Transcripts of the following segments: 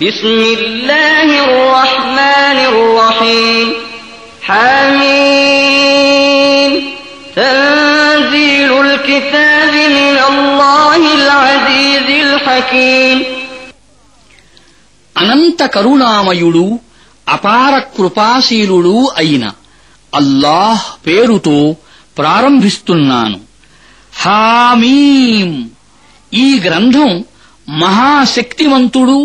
بسم الله الرحمن الرحيم حميم تنزيل الكتاب من الله العزيز الحكيم అనంత కరుణామయుడు అపార కృపాశీలుడు అయిన అల్లాహ్ పేరుతో ప్రారంభిస్తున్నాను హామీం ఈ గ్రంథం మహాశక్తివంతుడు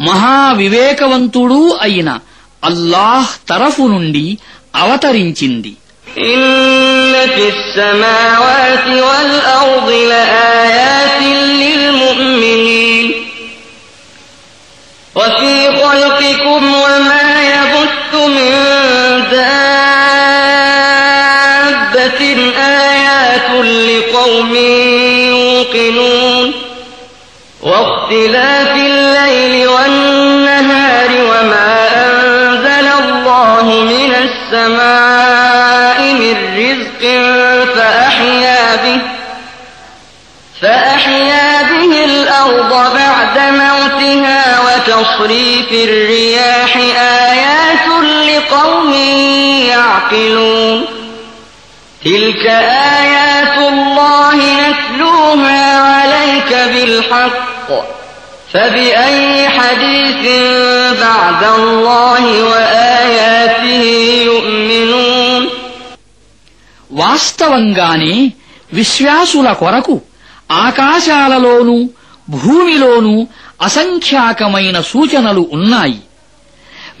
మహావివేకవంతుడూ అయిన అల్లాహ్ తరఫు నుండి అవతరించింది. إن وتصريف الرياح آيات لقوم يعقلون تلك آيات الله نتلوها عليك بالحق فبأي حديث بعد الله وآياته يؤمنون వాస్తవంగానే విశ్వాసుల కొరకు ఆకాశాలలోనూ భూమిలోనూ అసంఖ్యాకమైన సూచనలు ఉన్నాయి.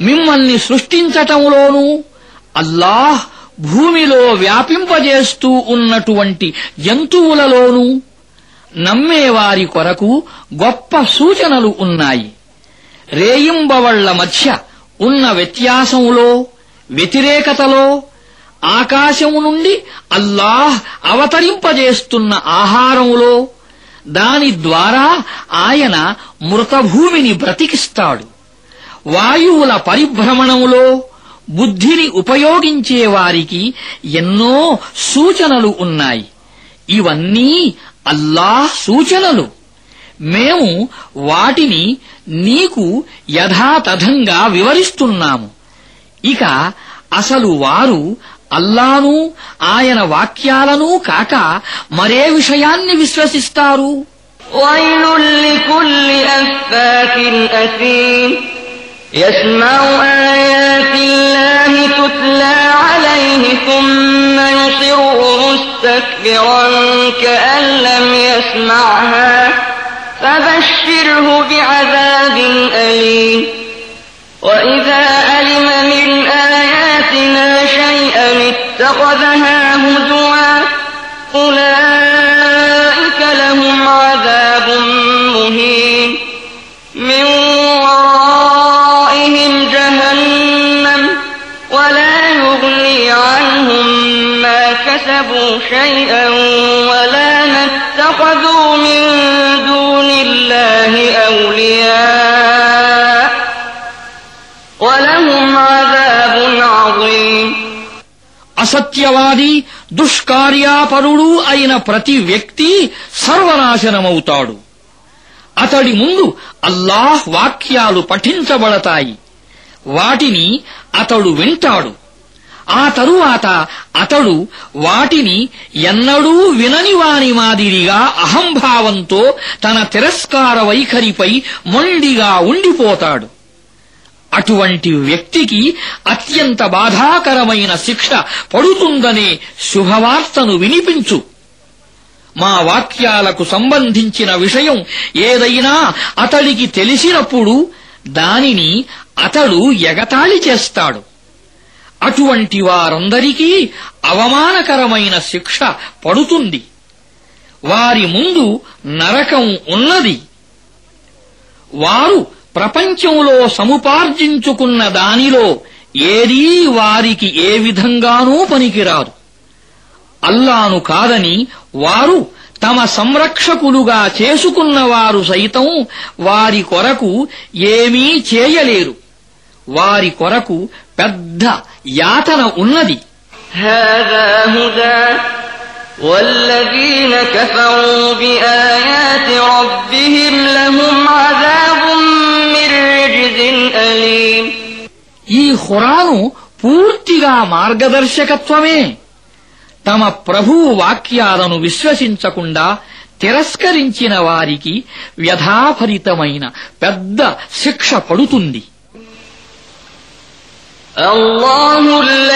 మిమ్మల్ని సృష్టించటంలోనూ అల్లాహ్ భూమిలో వ్యాపింపజేస్తూ ఉన్నటువంటి జంతువులలోనూ నమ్మేవారి కొరకు గొప్ప సూచనలు ఉన్నాయి. రేయింబవళ్ళ మధ్య ఉన్న వ్యత్యాసంలో వ్యతిరేకతలో ఆకాశము నుండి అల్లాహ్ అవతరింపజేస్తున్న ఆహారంలో దాని ద్వారా ఆయన మృతభూమిని బ్రతికిస్తాడు. వాయువుల పరిభ్రమణంలో బుద్ధిని ఉపయోగించే వారికి ఎన్నో సూచనలు ఉన్నాయి. ఇవన్నీ అల్లాహ్ సూచనలు. మేము వాటిని నీకు యథాతథంగా వివరిస్తున్నాము. ఇక అసలు వారు అల్లాను ఆయన వాక్యాలను కాక మరే విషయాన్ని విశ్వసిస్తారు ويل لكل أفاك أثيم يسمع آيات الله تتلى عليه ثم يصر مستكبرا كأن لم يسمعها فبشره بعذاب أليم وإذا علم من آياتنا شيئا اتخذها هزوا. أولئك لهم عذاب مهين. من ورائهم جهنم ولا يغني عنهم ما كسبوا شيئا ولا ما اتخذوا من دون الله أولياء. అసత్యవాది దుష్కార్యాపరుడు అయిన ప్రతి వ్యక్తి సర్వనాశనమవుతాడు. అతడి ముందు అల్లాహ్ వాక్యాలు పఠించబడతాయి. వాటిని అతడు వింటాడు. ఆ తరువాత అతడు వాటిని ఎన్నడూ వినని వాని మాదిరిగా అహంభావంతో తన తిరస్కార వైఖరిపై మొండిగా ఉండిపోతాడు. అటువంటి వ్యక్తికి అత్యంత బాధాకరమైన శిక్ష పడుతుందనే శుభవార్తను వినిపించు. మా వాక్యాలకు సంబంధించిన విషయం ఏదైనా అతడికి తెలిసినప్పుడు దానిని అతడు ఎగతాళి చేస్తాడు. అటువంటి వారందరికీ అవమానకరమైన శిక్ష పడుతుంది. వారి ముందు నరకం ఉన్నది. వారు ప్రపంచంలో సముపార్జించుకున్న దానిలో ఏదీ వారికి ఏ విధంగానూ పనికిరాదు అల్లాను కాదని వారు తమ సంరక్షకులుగా చేసుకున్నవారు సైతం వారి కొరకు ఏమీ చేయలేరు వారి కొరకు పెద్ద యాతన ఉన్నది هذا هدى والذين كفروا بآيات ربهم لهم عذاب من رجز ఈ హురాను పూర్తిగా మార్గదర్శకత్వమే. తమ ప్రభువు వాక్యాలను విశ్వసించకుండా తిరస్కరించిన వారికి వ్యధాఫలితమైన పెద్ద శిక్ష పడుతుంది. అల్లాహుల్ల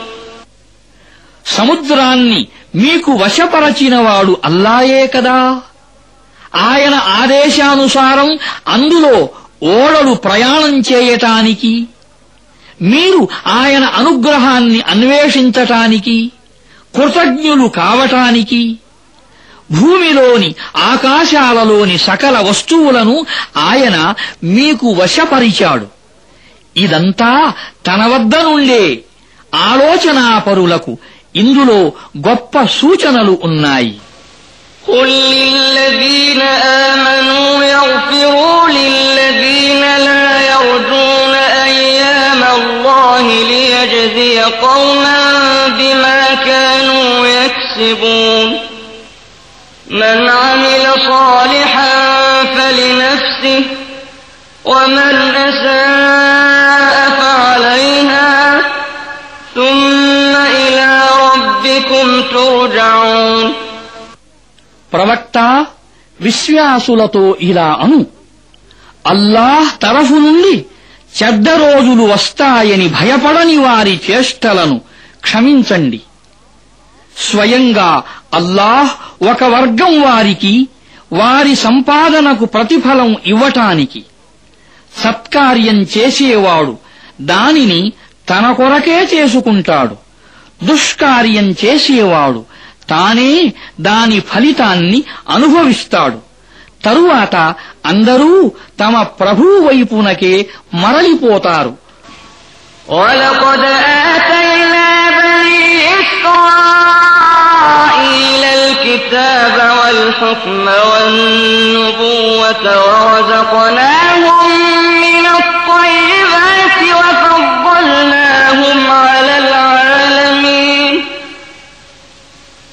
సముద్రాన్ని మీకు వశపరచినవాడు అల్లాయే కదా. ఆయన ఆదేశానుసారం అందులో ఓడలు ప్రయాణం చేయటానికి మీరు ఆయన అనుగ్రహాన్ని అన్వేషించటానికి కృతజ్ఞులు కావటానికి భూమిలోని ఆకాశాలలోని సకల వస్తువులను ఆయన మీకు వశపరిచాడు. ఇదంతా తన వద్ద నుండే ఆలోచనాపరులకు ఇందులో గొప్ప సూచనలు ఉన్నాయి قل للذين آمنوا يغفروا للذين لا يرجون أيام الله ليجزي قوما بما كانوا يكسبون من عمل صالحا فلنفسه ومن أساء ترجعون ప్రవక్త విశ్వాసులతో ఇలా అను అల్లాహ్ తరఫు నుండి చెడ్డ రోజులు వస్తాయని భయపడని వారి చేష్టలను క్షమించండి స్వయంగా అల్లాహ్ ఒక వర్గం వారికి వారి సంపాదనకు ప్రతిఫలం ఇవ్వటానికి సత్కార్యం చేసేవాడు దానిని తన కొరకే చేసుకుంటాడు దుష్కార్యం చేసేవాడు తానే దాని ఫలితాన్ని అనుభవిస్తాడు తరువాత అందరూ తమ ప్రభువు వైపునకే మరలిపోతారు ولقد آتينا بني إسرائيل الكتاب والحكم والنبوة ورزقناهم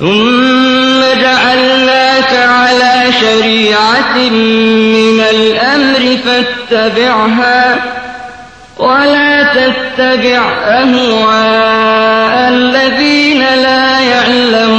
ثم جعلناك على شريعة من الأمر فاتبعها ولا تتبع أهواء الذين لا يعلمون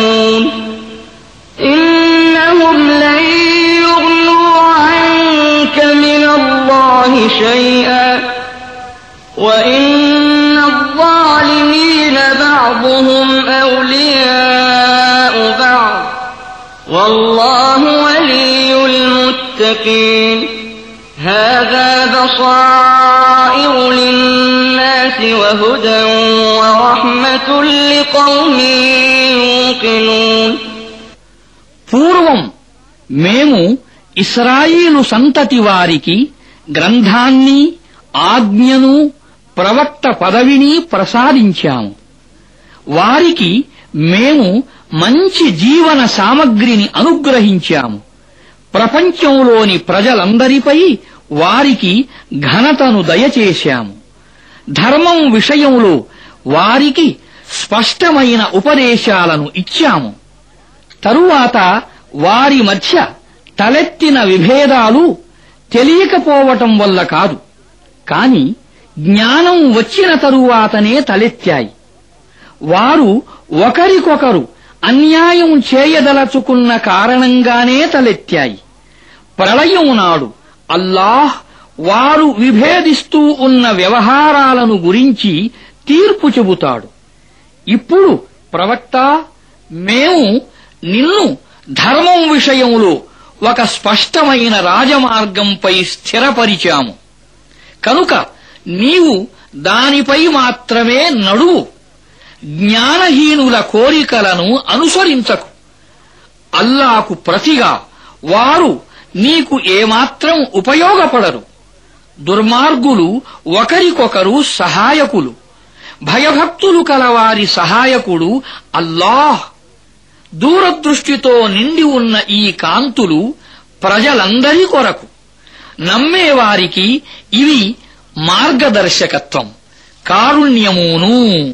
المتقين هذا بصائر للناس وهدى ورحمة لقوم يوقنون పూర్వం మేము ఇస్రాయిలు సంతతి వారికి గ్రంథాన్ని ఆజ్ఞను ప్రవక్త పదవిని ప్రసాదించాము వారికి మేము మంచి జీవన సామగ్రిని అనుగ్రహించాము ప్రపంచంలోని ప్రజలందరిపై వారికి ఘనతను దయచేశాము. ధర్మం విషయంలో వారికి స్పష్టమైన ఉపదేశాలను ఇచ్చాము. తరువాత వారి మధ్య తలెత్తిన విభేదాలు తెలియకపోవటం వల్ల కాదు. కాని జ్ఞానం వచ్చిన తరువాతనే తలెత్తాయి. వారు ఒకరికొకరు అన్యాయం చేయదలచుకున్న కారణంగానే తలెత్తాయి. ప్రళయం నాడు అల్లాహ్ వారు విభేదిస్తూ ఉన్న వ్యవహారాలను గురించి తీర్పు చెబుతాడు. ఇప్పుడు ప్రవక్త మేము నిన్ను ధర్మం విషయంలో ఒక స్పష్టమైన రాజమార్గంపై స్థిరపరిచాము. కనుక నీవు దానిపై మాత్రమే నడువు. జ్ఞానహీనుల కోరికలను అనుసరించకు. అల్లాకు ప్రతిగా వారు నీకు ఏమాత్రం ఉపయోగపడరు. దుర్మార్గులు ఒకరికొకరు సహాయకులు. భయభక్తులు కలవారి సహాయకుడు అల్లాహ్. దూరదృష్టితో నిండి ఉన్న ఈ కాంతులు ప్రజలందరి కొరకు. నమ్మేవారికి ఇవి మార్గదర్శకత్వం. కారుణ్యమును.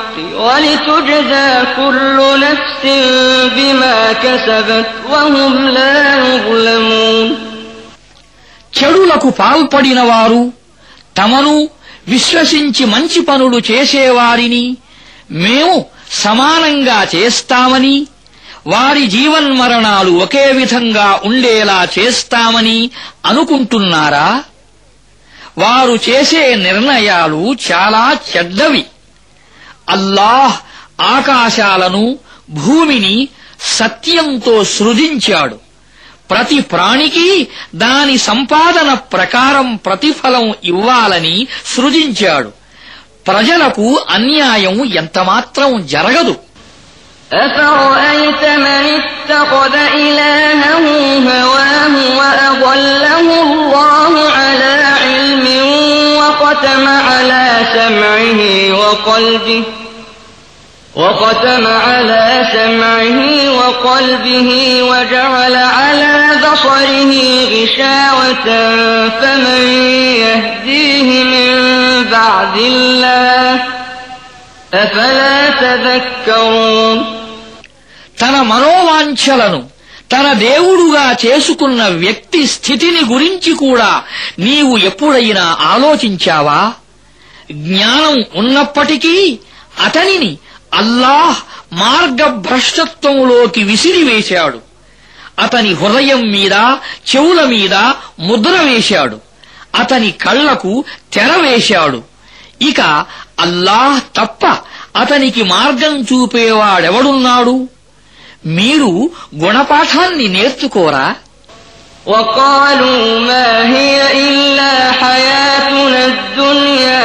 చెడులకు పాల్పడిన వారు తమను విశ్వసించి మంచి పనులు చేసేవారిని మేము సమానంగా చేస్తామని వారి జీవన్మరణాలు ఒకే విధంగా ఉండేలా చేస్తామని అనుకుంటున్నారా? వారు చేసే నిర్ణయాలు చాలా చెడ్డవి. అల్లాహ్ ఆకాశాలను భూమిని సత్యంతో సృజించాడు ప్రతి ప్రాణికి దాని సంపాదన ప్రకారం ప్రతిఫలం ఇవ్వాలని సృజించాడు ప్రజలకు అన్యాయం ఎంతమాత్రం జరగదు أفرأيت من اتخذ إلهه هواه وأضله الله على علم وختم على سمعه وقلبه وختم على سمعه وقلبه وجعل على بصره غشاوة فمن يهديه من بعد الله أفلا تذكرون తన మనోవాంఛలను తన దేవుడుగా చేసుకున్న వ్యక్తి స్థితిని గురించి కూడా నీవు ఎప్పుడైనా ఆలోచించావా? జ్ఞానం ఉన్నప్పటికీ అతనిని అల్లాహ్ మార్గభ్రష్టత్వంలోకి విసిరివేశాడు. అతని హృదయం మీద చెవుల మీద ముద్ర వేశాడు. అతని కళ్ళకు తెర వేశాడు. ఇక అల్లాహ్ తప్ప అతనికి మార్గం చూపేవాడెవడున్నాడు? మీరు గుణపాఠాన్ని నేర్చుకోరా وقالوا ما هي إلا حياتنا الدنيا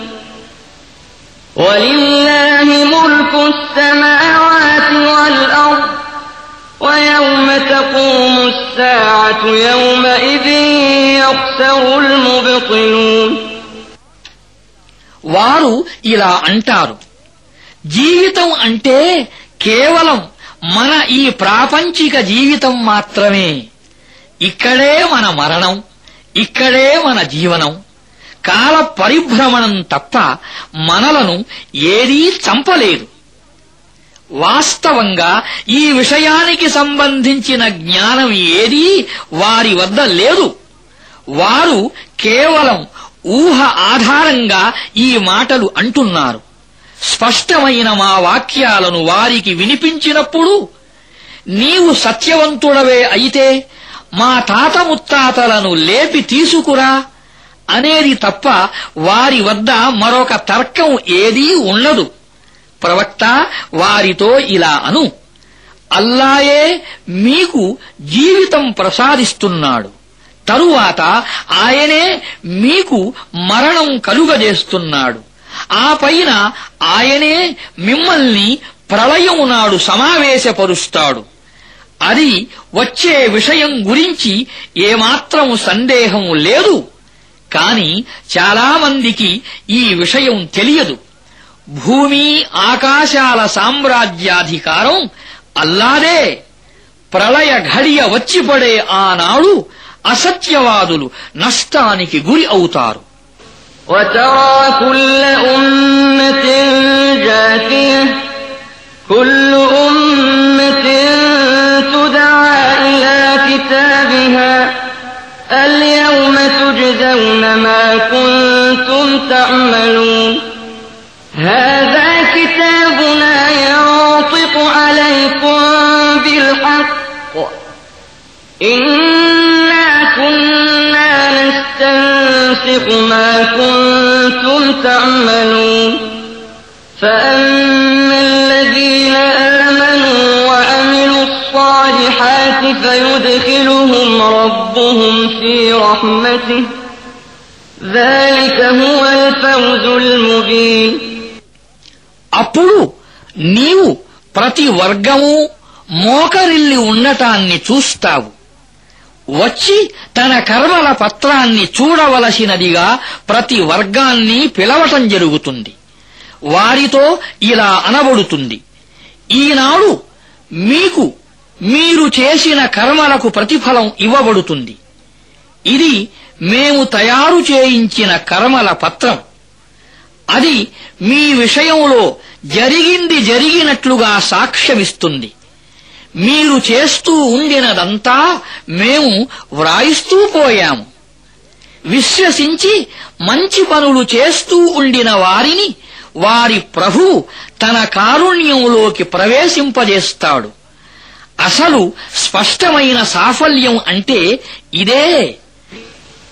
ولله ملك السماوات والأرض ويوم تقوم الساعة يومئذ يخسر المبطلون వారు ఇలా అంటారు జీవితం అంటే కేవలం మన ఈ ప్రాపంచిక జీవితం మాత్రమే ఇక్కడే మన మరణం ఇక్కడే మన జీవనం కాల పరిభ్రమణం తప్ప మనలను ఏదీ చంపలేదు. వాస్తవంగా ఈ విషయానికి సంబంధించిన జ్ఞానం ఏదీ వారి వద్ద లేదు. వారు కేవలం ఊహ ఆధారంగా ఈ మాటలు అంటున్నారు. స్పష్టమైన మా వాక్యాలను వారికి వినిపించినప్పుడు నీవు సత్యవంతుడవే అయితే మా తాత ముత్తాతలను లేపి తీసుకురా. అనేది తప్ప వారి వద్ద మరొక తర్కం ఏదీ ఉండదు. ప్రవక్త వారితో ఇలా అను అల్లాయే మీకు జీవితం ప్రసాదిస్తున్నాడు. తరువాత ఆయనే మీకు మరణం కలుగజేస్తున్నాడు. ఆ పైన ఆయనే మిమ్మల్ని ప్రళయం నాడు సమావేశపరుస్తాడు. అది వచ్చే విషయం గురించి ఏమాత్రం సందేహం లేదు. కాని చాలామందికి ఈ విషయం తెలియదు భూమి ఆకాశాల సామ్రాజ్యాధికారం అల్లాదే ప్రళయ ఘడియ వచ్చిపడే ఆనాడు అసత్యవాదులు నష్టానికి గురి అవుతారు وترى كل أمة جاثية رحمته ذلك هو الفوز المبين అప్పుడు నీవు ప్రతి వర్గము మోకరిల్లి ఉండటాన్ని చూస్తావు వచ్చి తన కర్మల పత్రాన్ని చూడవలసినదిగా ప్రతి వర్గాన్ని పిలవటం జరుగుతుంది వారితో ఇలా అనబడుతుంది ఈనాడు మీకు మీరు చేసిన కర్మలకు ప్రతిఫలం ఇవ్వబడుతుంది ఇది మేము తయారు చేయించిన కర్మల పత్రం. అది మీ విషయంలో జరిగింది జరిగినట్లుగా సాక్ష్యమిస్తుంది. మీరు చేస్తూ ఉండినదంతా మేము వ్రాయిస్తూ పోయాము. విశ్వసించి మంచి పనులు చేస్తూ ఉండిన వారిని వారి ప్రభు తన కారుణ్యంలోకి ప్రవేశింపజేస్తాడు. అసలు స్పష్టమైన సాఫల్యం అంటే ఇదే.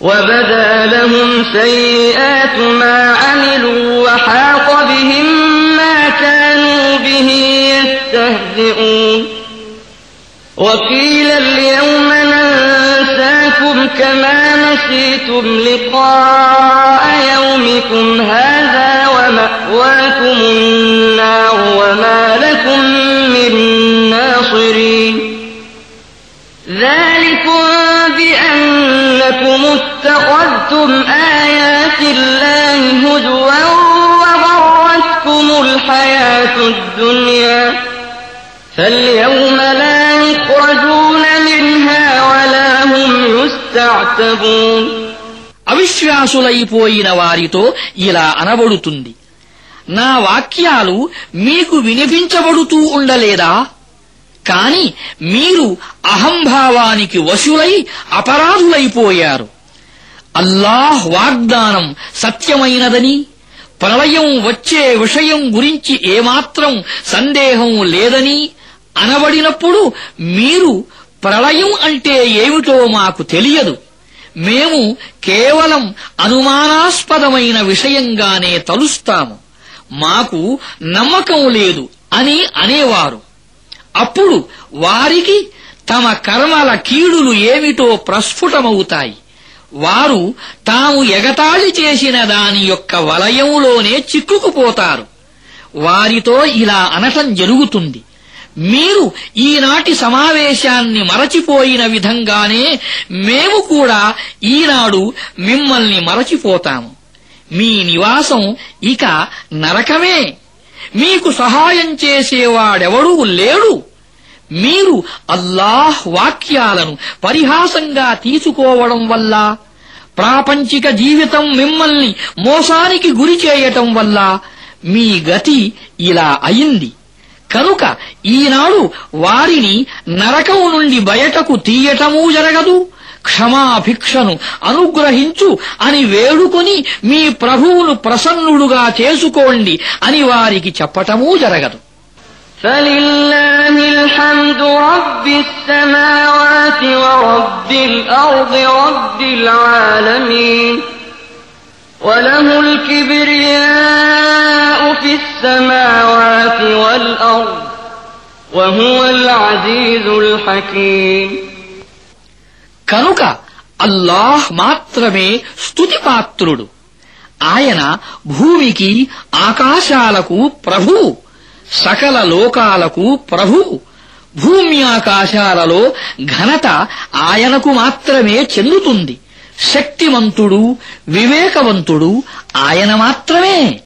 وبدا لهم سيئات ما عملوا وحاق بهم ما كانوا به يستهزئون. وقيل اليوم ننساكم كما نسيتم لقاء يومكم هذا ومأواكم النار وما لكم من ناصرين. ذلكم بأنكم اتخذتم آيات الله هزوا وغرتكم الحياة الدنيا فاليوم لا يخرجون منها ولا هم يستعتبون అవిశ్వాసులైపోయిన వారితో ఇలా అనబడుతుంది నా వాక్యాలు మీకు వినిపించబడుతూ ఉండలేదా కాని మీరు అహంభావానికి వశులై అపరాధులైపోయారు. అల్లాహ్ వాగ్దానం సత్యమైనదని ప్రళయం వచ్చే విషయం గురించి ఏమాత్రం సందేహం లేదని అనబడినప్పుడు మీరు ప్రళయం అంటే ఏమిటో మాకు తెలియదు. మేము కేవలం అనుమానాస్పదమైన విషయంగానే తలుస్తాము. మాకు నమ్మకం లేదు అని అనేవారు. అప్పుడు వారికి తమ కర్మల కీడులు ఏమిటో ప్రస్ఫుటమవుతాయి. వారు తాము ఎగతాళి చేసిన దాని యొక్క వలయంలోనే చిక్కుకుపోతారు. వారితో ఇలా అనటం జరుగుతుంది. మీరు ఈనాటి సమావేశాన్ని మరచిపోయిన విధంగానే మేము కూడా ఈనాడు మిమ్మల్ని మరచిపోతాము. మీ నివాసం ఇక నరకమే. మీకు సహాయం చేసేవాడెవడూ లేడు. మీరు అల్లాహ్ వాక్యాలను పరిహాసంగా తీసుకోవడం వల్ల ప్రాపంచిక జీవితం మిమ్మల్ని మోసానికి గురి చేయటం వల్ల మీ గతి ఇలా అయింది. కనుక ఈనాడు వారిని నరకం నుండి బయటకు తీయటమూ జరగదు. క్షమాభిక్షను అనుగ్రహించు అని వేడుకొని మీ ప్రభువును ప్రసన్నుడుగా చేసుకోండి అని వారికి చెప్పటమూ జరగదు فلله الحمد رب السماوات ورب الأرض رب العالمين وله الكبرياء في السماوات والأرض وهو العزيز الحكيم కనుక అల్లాహ్ మాత్రమే స్తుతిపాత్రుడు. ఆయన భూమికి ఆకాశాలకు ప్రభు సకల లోకాలకు ప్రభు భూమి ఆకాశాలలో ఘనత ఆయనకు మాత్రమే చెందుతుంది. శక్తిమంతుడు వివేకవంతుడు ఆయన మాత్రమే.